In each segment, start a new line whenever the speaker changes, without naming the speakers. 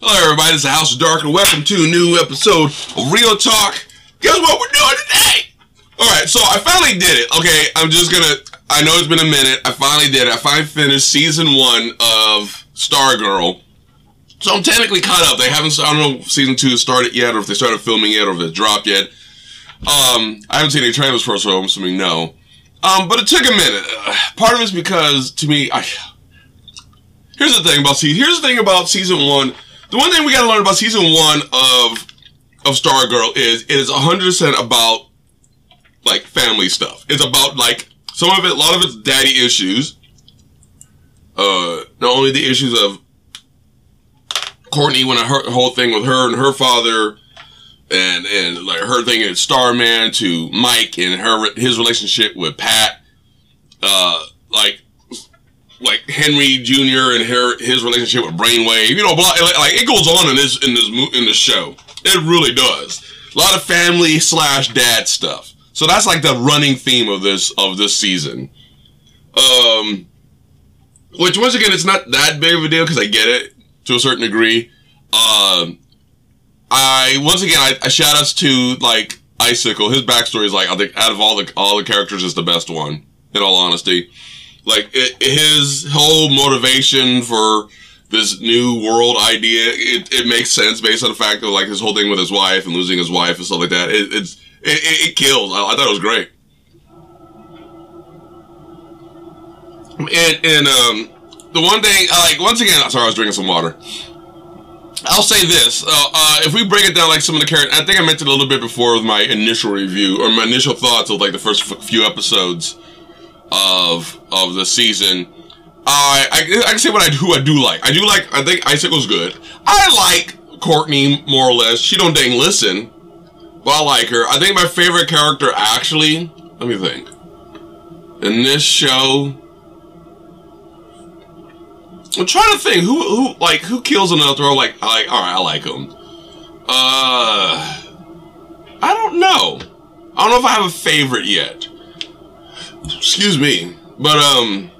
Hello, everybody. This is House of Dark, and welcome to a new episode of Real Talk. Guess what we're doing today? All right, so I finally did it. Okay, I'm just gonna. I know it's been a minute. I finally did it. I finally finished season one of Stargirl. So I'm technically caught up. They haven't. I don't know if season two started yet, or if they started filming yet, or if it's dropped yet. Um, I haven't seen any trailers for it, so I'm assuming no. Um, but it took a minute. Uh, part of it's because to me, I. Here's the thing about season. Here's the thing about season one the one thing we got to learn about season one of of Stargirl is it is hundred percent about like family stuff. It's about like some of it, a lot of it's daddy issues. Uh, not only the issues of Courtney when I heard the whole thing with her and her father, and and like her thing at Starman to Mike and her his relationship with Pat. Uh, like like Henry Jr. and her his relationship with Brainwave. You know, like, like it goes on in this in this in this show. It really does. A lot of family slash dad stuff. So that's like the running theme of this of this season. Um, which once again, it's not that big of a deal because I get it to a certain degree. Um, I once again I, I shout outs to like Icicle. His backstory is like I think out of all the all the characters is the best one. In all honesty. Like it, his whole motivation for this new world idea, it, it makes sense based on the fact of like his whole thing with his wife and losing his wife and stuff like that. It, it's it, it, kills. I, I, thought it was great. And and um, the one thing, like once again, sorry, I was drinking some water. I'll say this: uh, uh, if we break it down, like some of the characters, I think I mentioned a little bit before with my initial review or my initial thoughts of like the first few episodes of of the season. I, I, I can say what I who I do like. I do like. I think Icicle's good. I like Courtney more or less. She don't dang listen, but I like her. I think my favorite character actually. Let me think. In this show, I'm trying to think who who like who kills another throw. Like I like all right, I like him. Uh, I don't know. I don't know if I have a favorite yet. Excuse me. But um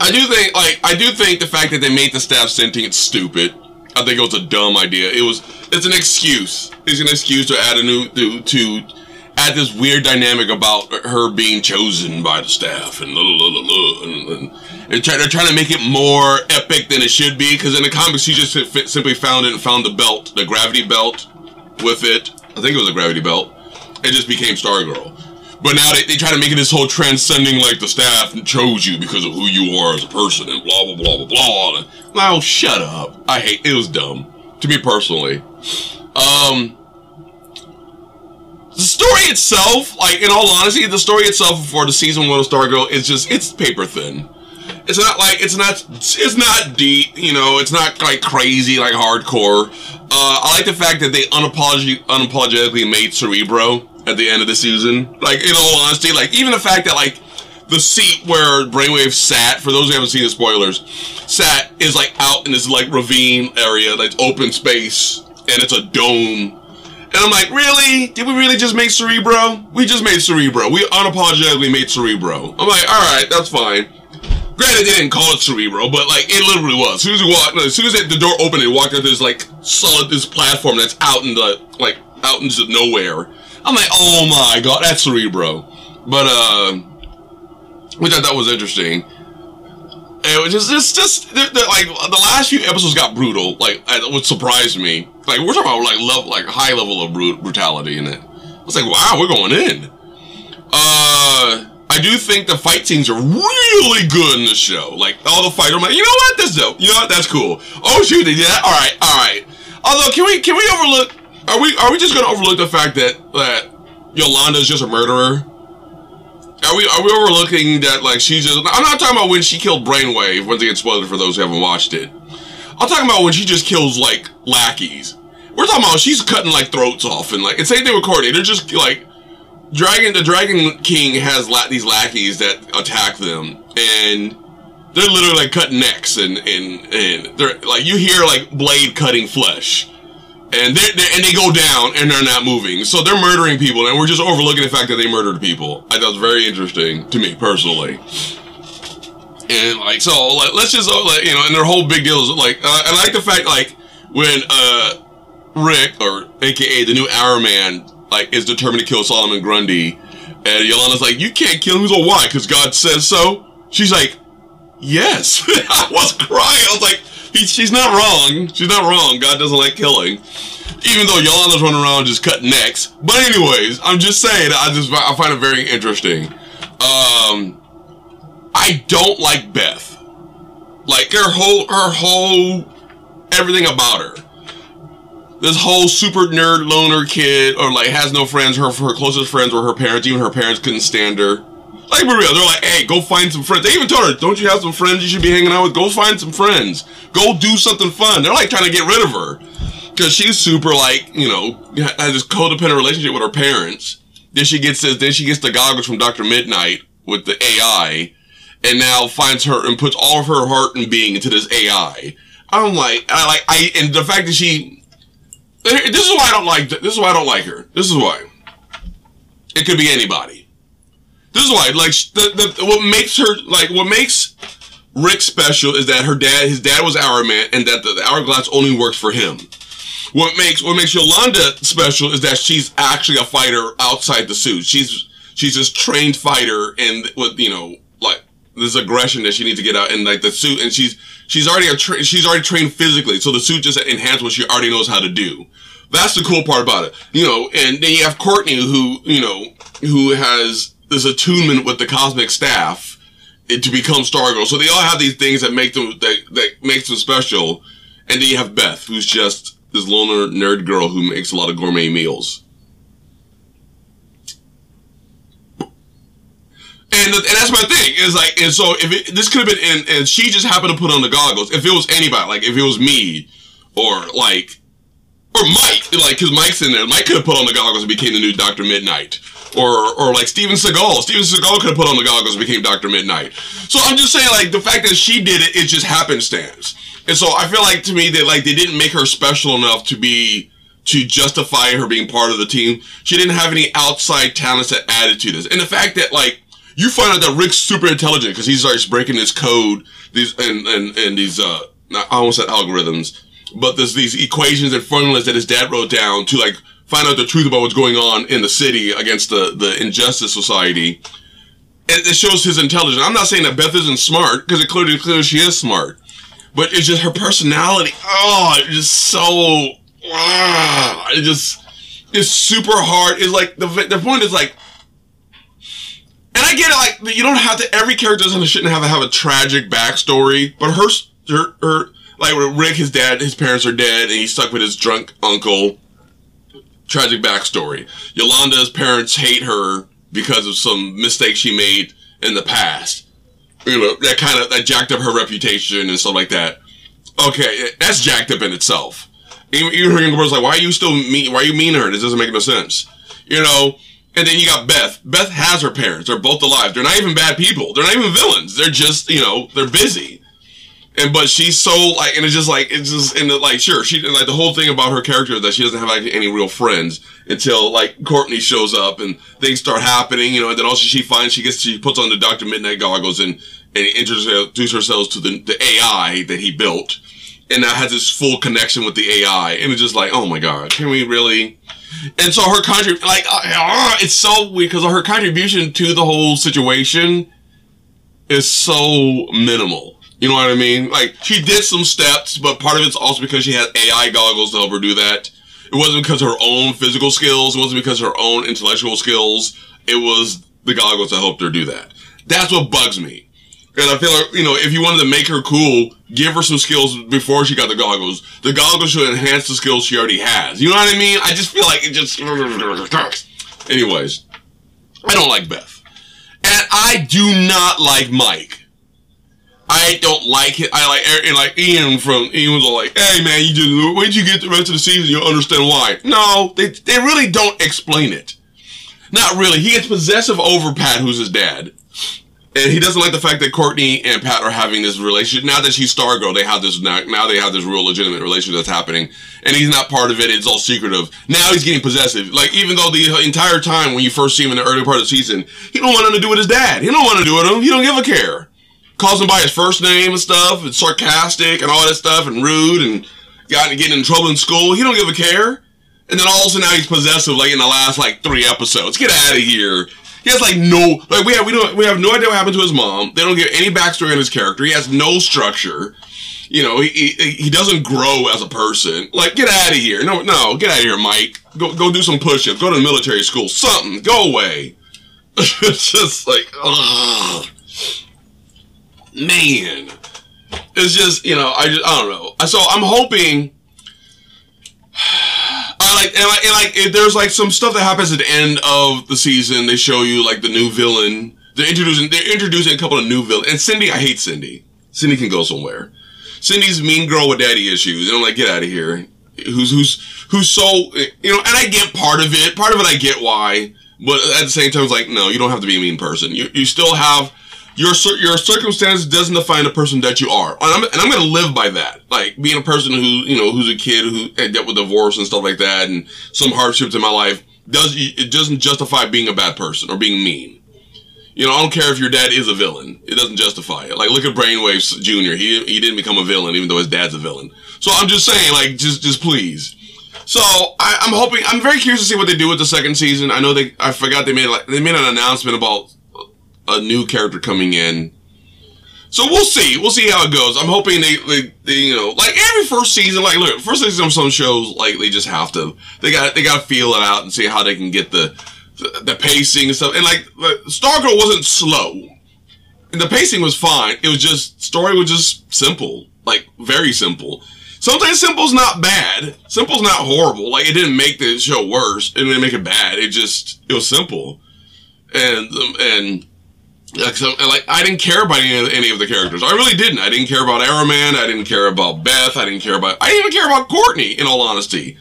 I do think like I do think the fact that they made the staff sentient stupid. I think it was a dumb idea. It was it's an excuse. It's an excuse to add a new to, to add this weird dynamic about her being chosen by the staff and, la la la and, and, and try, they're trying to make it more epic than it should be because in the comics she just simply found it and found the belt the gravity belt with it I think it was a gravity belt it just became Stargirl but now they, they try to make it this whole transcending, like the staff chose you because of who you are as a person and blah, blah, blah, blah, blah. And, well, shut up. I hate, it was dumb. To me personally. Um, the story itself, like, in all honesty, the story itself for the season one of Stargirl is just, it's paper thin. It's not like, it's not, it's not deep, you know, it's not like crazy, like hardcore. Uh, I like the fact that they unapolog- unapologetically made Cerebro at the end of the season. Like, in all honesty, like, even the fact that, like, the seat where Brainwave sat, for those who haven't seen the spoilers, sat is, like, out in this, like, ravine area, like, open space, and it's a dome. And I'm like, really? Did we really just make Cerebro? We just made Cerebro. We unapologetically made Cerebro. I'm like, alright, that's fine. Granted, they didn't call it Cerebro, but like it literally was. As soon as we walked, as soon as the door opened, it walked into this like solid this platform that's out in the like out into nowhere. I'm like, oh my god, that's Cerebro. But, uh, which I thought was interesting. It was just, it's just, they're, they're, like, the last few episodes got brutal, like, it what surprised me. Like, we're talking about, like, level, like, high level of brut- brutality in it. I was like, wow, we're going in. Uh, I do think the fight scenes are really good in the show. Like, all the fight, I'm like, you know what, that's dope. You know what, that's cool. Oh, shoot, they did that? Alright, alright. Although, can we, can we overlook are we are we just gonna overlook the fact that that Yolanda is just a murderer? Are we are we overlooking that like she's just? I'm not talking about when she killed Brainwave. Once again, spoiler for those who haven't watched it. I'm talking about when she just kills like lackeys. We're talking about she's cutting like throats off and like it's same thing with Courtney. They're just like Dragon. The Dragon King has la- these lackeys that attack them and they're literally like cutting necks and and and they're like you hear like blade cutting flesh and they and they go down and they're not moving. So they're murdering people, and we're just overlooking the fact that they murdered people. I thought it was very interesting to me personally. And like, so like, let's just uh, like, you know, and their whole big deal is like, uh, I like the fact like when uh Rick or AKA the new Hourman like is determined to kill Solomon Grundy, and Yolanda's like, you can't kill him. He's like, why? Because God says so. She's like, yes. I was crying. I was like, he, she's not wrong. She's not wrong. God doesn't like killing. Even though Yolanda's running around just cutting necks. But anyways, I'm just saying, I just I find it very interesting. Um, I don't like Beth. Like her whole, her whole, everything about her. This whole super nerd loner kid, or like has no friends. Her her closest friends were her parents. Even her parents couldn't stand her. Like for real, they're like, "Hey, go find some friends." They even told her, "Don't you have some friends you should be hanging out with? Go find some friends. Go do something fun." They're like trying to get rid of her because she's super like you know has this codependent relationship with her parents. Then she gets this. Then she gets the goggles from Doctor Midnight with the AI, and now finds her and puts all of her heart and being into this AI. I'm like, I like, I and the fact that she. This is why I don't like. This is why I don't like her. This is why. It could be anybody. This is why, like, the, the what makes her like what makes Rick special is that her dad, his dad was Hourman, and that the, the hourglass only works for him. What makes what makes Yolanda special is that she's actually a fighter outside the suit. She's she's this trained fighter, and with you know like this aggression that she needs to get out in like the suit, and she's she's already a tra- she's already trained physically, so the suit just enhances what she already knows how to do. That's the cool part about it, you know. And then you have Courtney, who you know who has this attunement with the cosmic staff to become Stargirl. So they all have these things that make them that that makes them special. And then you have Beth, who's just this loner nerd girl who makes a lot of gourmet meals. And, and that's my thing. Is like, and so if it, this could have been, and, and she just happened to put on the goggles. If it was anybody, like if it was me, or like, or Mike, like, cause Mike's in there. Mike could have put on the goggles and became the new Doctor Midnight or or like Steven Seagal. Steven Seagal could have put on the goggles and became Doctor Midnight. So I'm just saying, like the fact that she did it, it just happenstance. And so I feel like to me that like they didn't make her special enough to be to justify her being part of the team. She didn't have any outside talents that added to this. And the fact that like you find out that Rick's super intelligent because he starts breaking this code, these and and and these uh I almost said algorithms, but there's these equations and formulas that his dad wrote down to like find out the truth about what's going on in the city against the, the Injustice Society. It, it shows his intelligence. I'm not saying that Beth isn't smart, because it clearly, clearly she is smart. But it's just her personality. Oh, it's just so, ah, it just, it's super hard. It's like, the, the point is like, and I get it, like, you don't have to, every character doesn't shouldn't have to have a tragic backstory, but her, her, her like Rick, his dad, his parents are dead, and he's stuck with his drunk uncle tragic backstory. Yolanda's parents hate her because of some mistakes she made in the past. You know, that kind of, that jacked up her reputation and stuff like that. Okay, eh, that's jacked up in itself. Even, even her younger brother's like, why are you still mean, why are you mean to her? This doesn't make no sense. You know, and then you got Beth. Beth has her parents. They're both alive. They're not even bad people. They're not even villains. They're just, you know, they're busy and but she's so like, and it's just like it's just and like sure she like the whole thing about her character is that she doesn't have like any real friends until like Courtney shows up and things start happening, you know, and then also she finds she gets she puts on the Doctor Midnight goggles and and introduces herself to the the AI that he built, and now has this full connection with the AI, and it's just like oh my god, can we really? And so her contribution, like, uh, uh, it's so weird because her contribution to the whole situation is so minimal you know what I mean? Like, she did some steps, but part of it's also because she had AI goggles to help her do that. It wasn't because her own physical skills. It wasn't because her own intellectual skills. It was the goggles that helped her do that. That's what bugs me. And I feel like, you know, if you wanted to make her cool, give her some skills before she got the goggles. The goggles should enhance the skills she already has. You know what I mean? I just feel like it just... Anyways, I don't like Beth. And I do not like Mike. I don't like it. I like and like Ian from Ian was all like, "Hey man, you just wait you get the rest of the season, you'll understand why." No, they they really don't explain it. Not really. He gets possessive over Pat, who's his dad, and he doesn't like the fact that Courtney and Pat are having this relationship. Now that she's Stargirl, they have this now. Now they have this real legitimate relationship that's happening, and he's not part of it. It's all secretive. Now he's getting possessive. Like even though the entire time when you first see him in the early part of the season, he don't want nothing to do with his dad. He don't want to do with him. He don't give a care. Calls him by his first name and stuff, and sarcastic and all that stuff, and rude, and got getting in trouble in school. He don't give a care. And then all of a sudden now he's possessive, like in the last like three episodes. Get out of here. He has like no like we have we don't we have no idea what happened to his mom. They don't give any backstory on his character. He has no structure. You know, he, he, he doesn't grow as a person. Like, get out of here. No, no, get out of here, Mike. Go go do some push-ups. Go to military school. Something. Go away. it's just like, ugh. Man. It's just, you know, I just, I don't know. So I'm hoping I like and like, and like if there's like some stuff that happens at the end of the season. They show you like the new villain. They're introducing they're introducing a couple of new villains. And Cindy, I hate Cindy. Cindy can go somewhere. Cindy's mean girl with daddy issues, and I'm like, get out of here. Who's who's who's so you know? And I get part of it. Part of it, I get why. But at the same time, it's like, no, you don't have to be a mean person. You you still have your your circumstance doesn't define the person that you are, and I'm, and I'm going to live by that. Like being a person who you know who's a kid who dealt with divorce and stuff like that, and some hardships in my life does it doesn't justify being a bad person or being mean. You know, I don't care if your dad is a villain; it doesn't justify it. Like look at Brainwaves Junior; he he didn't become a villain even though his dad's a villain. So I'm just saying, like, just just please. So I, I'm hoping. I'm very curious to see what they do with the second season. I know they. I forgot they made like they made an announcement about a new character coming in. So we'll see. We'll see how it goes. I'm hoping they, they, they, you know, like every first season, like look, first season of some shows, like they just have to, they got, they got to feel it out and see how they can get the, the, pacing and stuff. And like, Stargirl wasn't slow. And the pacing was fine. It was just, story was just simple. Like, very simple. Sometimes simple's not bad. Simple's not horrible. Like, it didn't make the show worse. It didn't make it bad. It just, it was simple. And, um, and, like, so, like I didn't care about any of, any of the characters. I really didn't. I didn't care about Hourman. I didn't care about Beth. I didn't care about. I didn't even care about Courtney. In all honesty,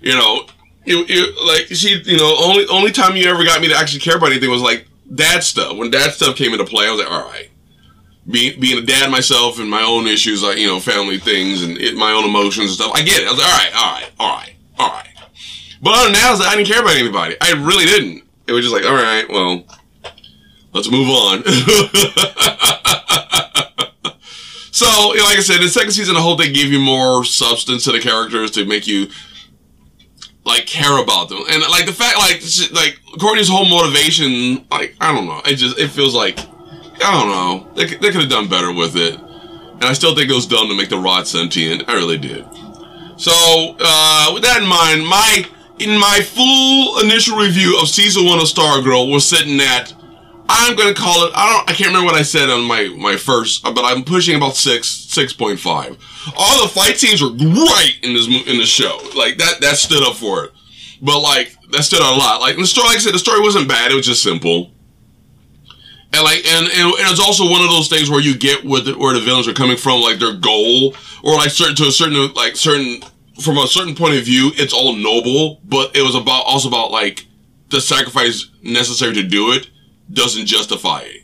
you know, you, you like she, you know, only only time you ever got me to actually care about anything was like dad stuff. When dad stuff came into play, I was like, all right. Being being a dad myself and my own issues, like you know, family things and it, my own emotions and stuff. I get it. I was like, all right, all right, all right, all right. But other than that, I, like, I didn't care about anybody. I really didn't. It was just like, all right, well Let's move on. so, you know, like I said, the second season, I hope they give you more substance to the characters to make you like care about them, and like the fact, like, like Courtney's whole motivation, like I don't know, it just it feels like I don't know, they they could have done better with it, and I still think it was done to make the rod sentient. I really did. So, uh, with that in mind, my in my full initial review of season one of Stargirl, we're sitting at I'm gonna call it. I don't. I can't remember what I said on my my first, but I'm pushing about six, six point five. All the fight scenes were great in this in the show. Like that that stood up for it. But like that stood out a lot. Like the story, like I said, the story wasn't bad. It was just simple. And like and, and, and it's also one of those things where you get where the, where the villains are coming from, like their goal, or like certain to a certain like certain from a certain point of view, it's all noble, but it was about also about like the sacrifice necessary to do it doesn't justify it.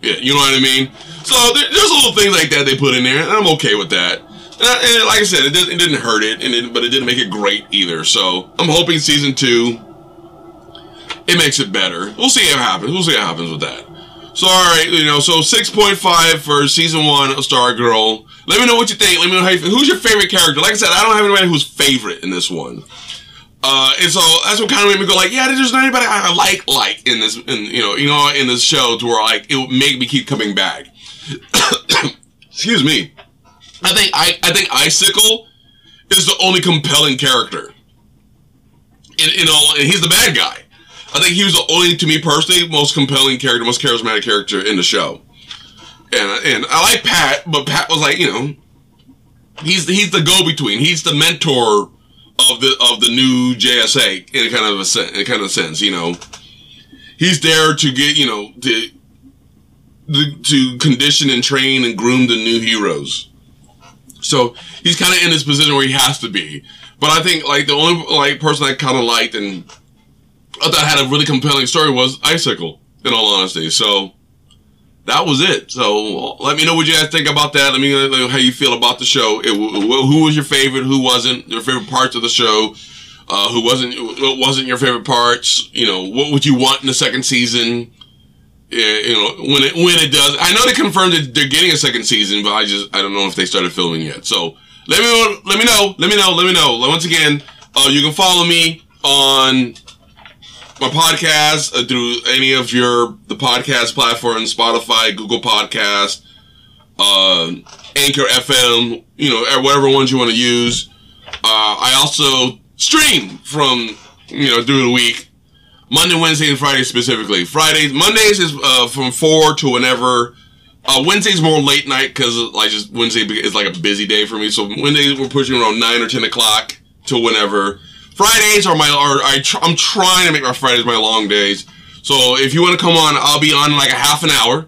Yeah, you know what I mean? So there, there's little things like that they put in there, and I'm okay with that. And, I, and like I said, it, did, it didn't hurt it, and it, but it didn't make it great either. So I'm hoping season two, it makes it better. We'll see what happens. We'll see what happens with that. So all right, you know, so 6.5 for season one of Stargirl. Let me know what you think. Let me know how you, who's your favorite character. Like I said, I don't have anybody who's favorite in this one. Uh, and so that's what kind of made me go like, yeah, there's not anybody I like like in this, in you know, you know, in this show to where like it would make me keep coming back. Excuse me. I think I I think Icicle is the only compelling character. In, in all, and he's the bad guy. I think he was the only, to me personally, most compelling character, most charismatic character in the show. And and I like Pat, but Pat was like, you know, he's he's the go between. He's the mentor of the of the new JSA in a kind of a in a kind of sense, you know. He's there to get, you know, to to condition and train and groom the new heroes. So he's kind of in this position where he has to be. But I think like the only like person I kind of liked and I thought had a really compelling story was Icicle. In all honesty, so that was it. So let me know what you guys think about that. Let me know how you feel about the show. It, who was your favorite? Who wasn't? Your favorite parts of the show? Uh, who wasn't? What wasn't your favorite parts? You know, what would you want in the second season? you know, when it when it does, I know they confirmed that they're getting a second season, but I just I don't know if they started filming yet. So let me know, let me know, let me know, let me know. Once again, uh, you can follow me on my podcast uh, through any of your the podcast platforms, Spotify, Google Podcast, uh, Anchor FM, you know, whatever ones you want to use. Uh, I also stream from you know through the week Monday, Wednesday, and Friday specifically. Fridays, Mondays is uh, from four to whenever. Uh, Wednesday's more late night because like just Wednesday is like a busy day for me. So Wednesdays we're pushing around nine or ten o'clock to whenever. Fridays are my are I tr- I'm trying to make my Fridays my long days. So if you want to come on, I'll be on like a half an hour.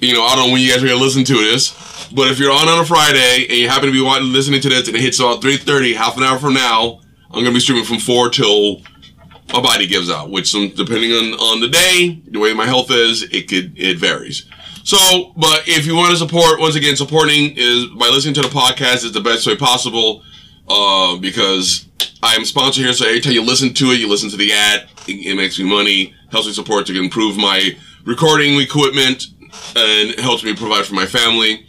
You know, I don't know when you guys are gonna listen to this, but if you're on on a Friday and you happen to be listening to this and it hits about 3:30, half an hour from now, I'm gonna be streaming from four till my body gives out, which some, depending on, on the day, the way my health is, it could, it varies. So, but if you want to support, once again, supporting is by listening to the podcast is the best way possible, uh, because I am sponsored here. So every time you listen to it, you listen to the ad, it, it makes me money, helps me support to improve my recording equipment, and helps me provide for my family.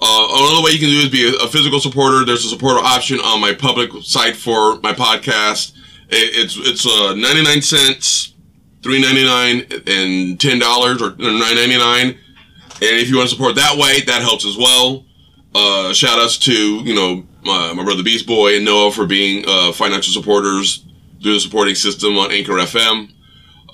Uh, another way you can do is be a, a physical supporter. There's a supporter option on my public site for my podcast it's it's uh, 99 cents, 3.99 and $10 or 9.99. And if you want to support that way, that helps as well. Uh, shout outs to, you know, my, my brother Beast Boy and Noah for being uh, financial supporters through the supporting system on Anchor FM.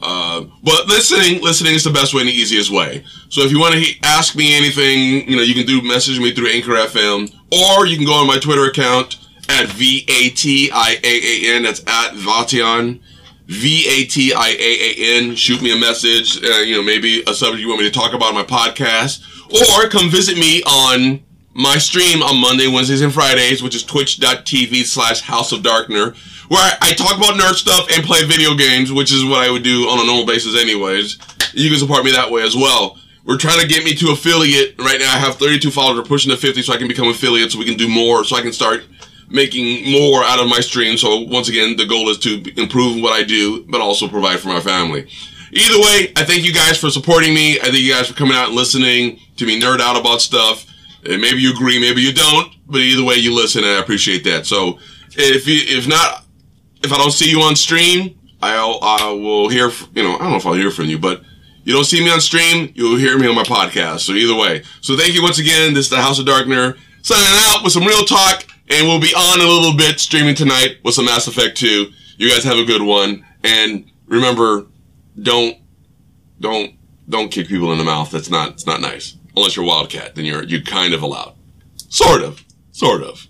Uh, but listening, listening is the best way and the easiest way. So if you want to he- ask me anything, you know, you can do message me through Anchor FM, or you can go on my Twitter account at V A T I A A N. That's at Vatian. V A T I A A N. Shoot me a message. Uh, you know, maybe a subject you want me to talk about on my podcast, or come visit me on my stream on Monday, Wednesdays, and Fridays, which is twitch.tv slash House of Darkner, where I, talk about nerd stuff and play video games, which is what I would do on a normal basis anyways. You can support me that way as well. We're trying to get me to affiliate. Right now I have 32 followers. We're pushing to 50 so I can become affiliate so we can do more, so I can start making more out of my stream. So once again, the goal is to improve what I do, but also provide for my family. Either way, I thank you guys for supporting me. I thank you guys for coming out and listening to me nerd out about stuff. And maybe you agree, maybe you don't, but either way, you listen, and I appreciate that. So if you, if not, if I don't see you on stream, I'll, I will hear, you know, I don't know if I'll hear from you, but you don't see me on stream, you'll hear me on my podcast. So either way. So thank you once again. This is the House of Darkner signing out with some real talk and we'll be on a little bit streaming tonight with some Mass Effect 2. You guys have a good one. And remember, don't, don't, don't kick people in the mouth. That's not, it's not nice. Unless you're wildcat, then you're, you kind of allowed. Sort of. Sort of.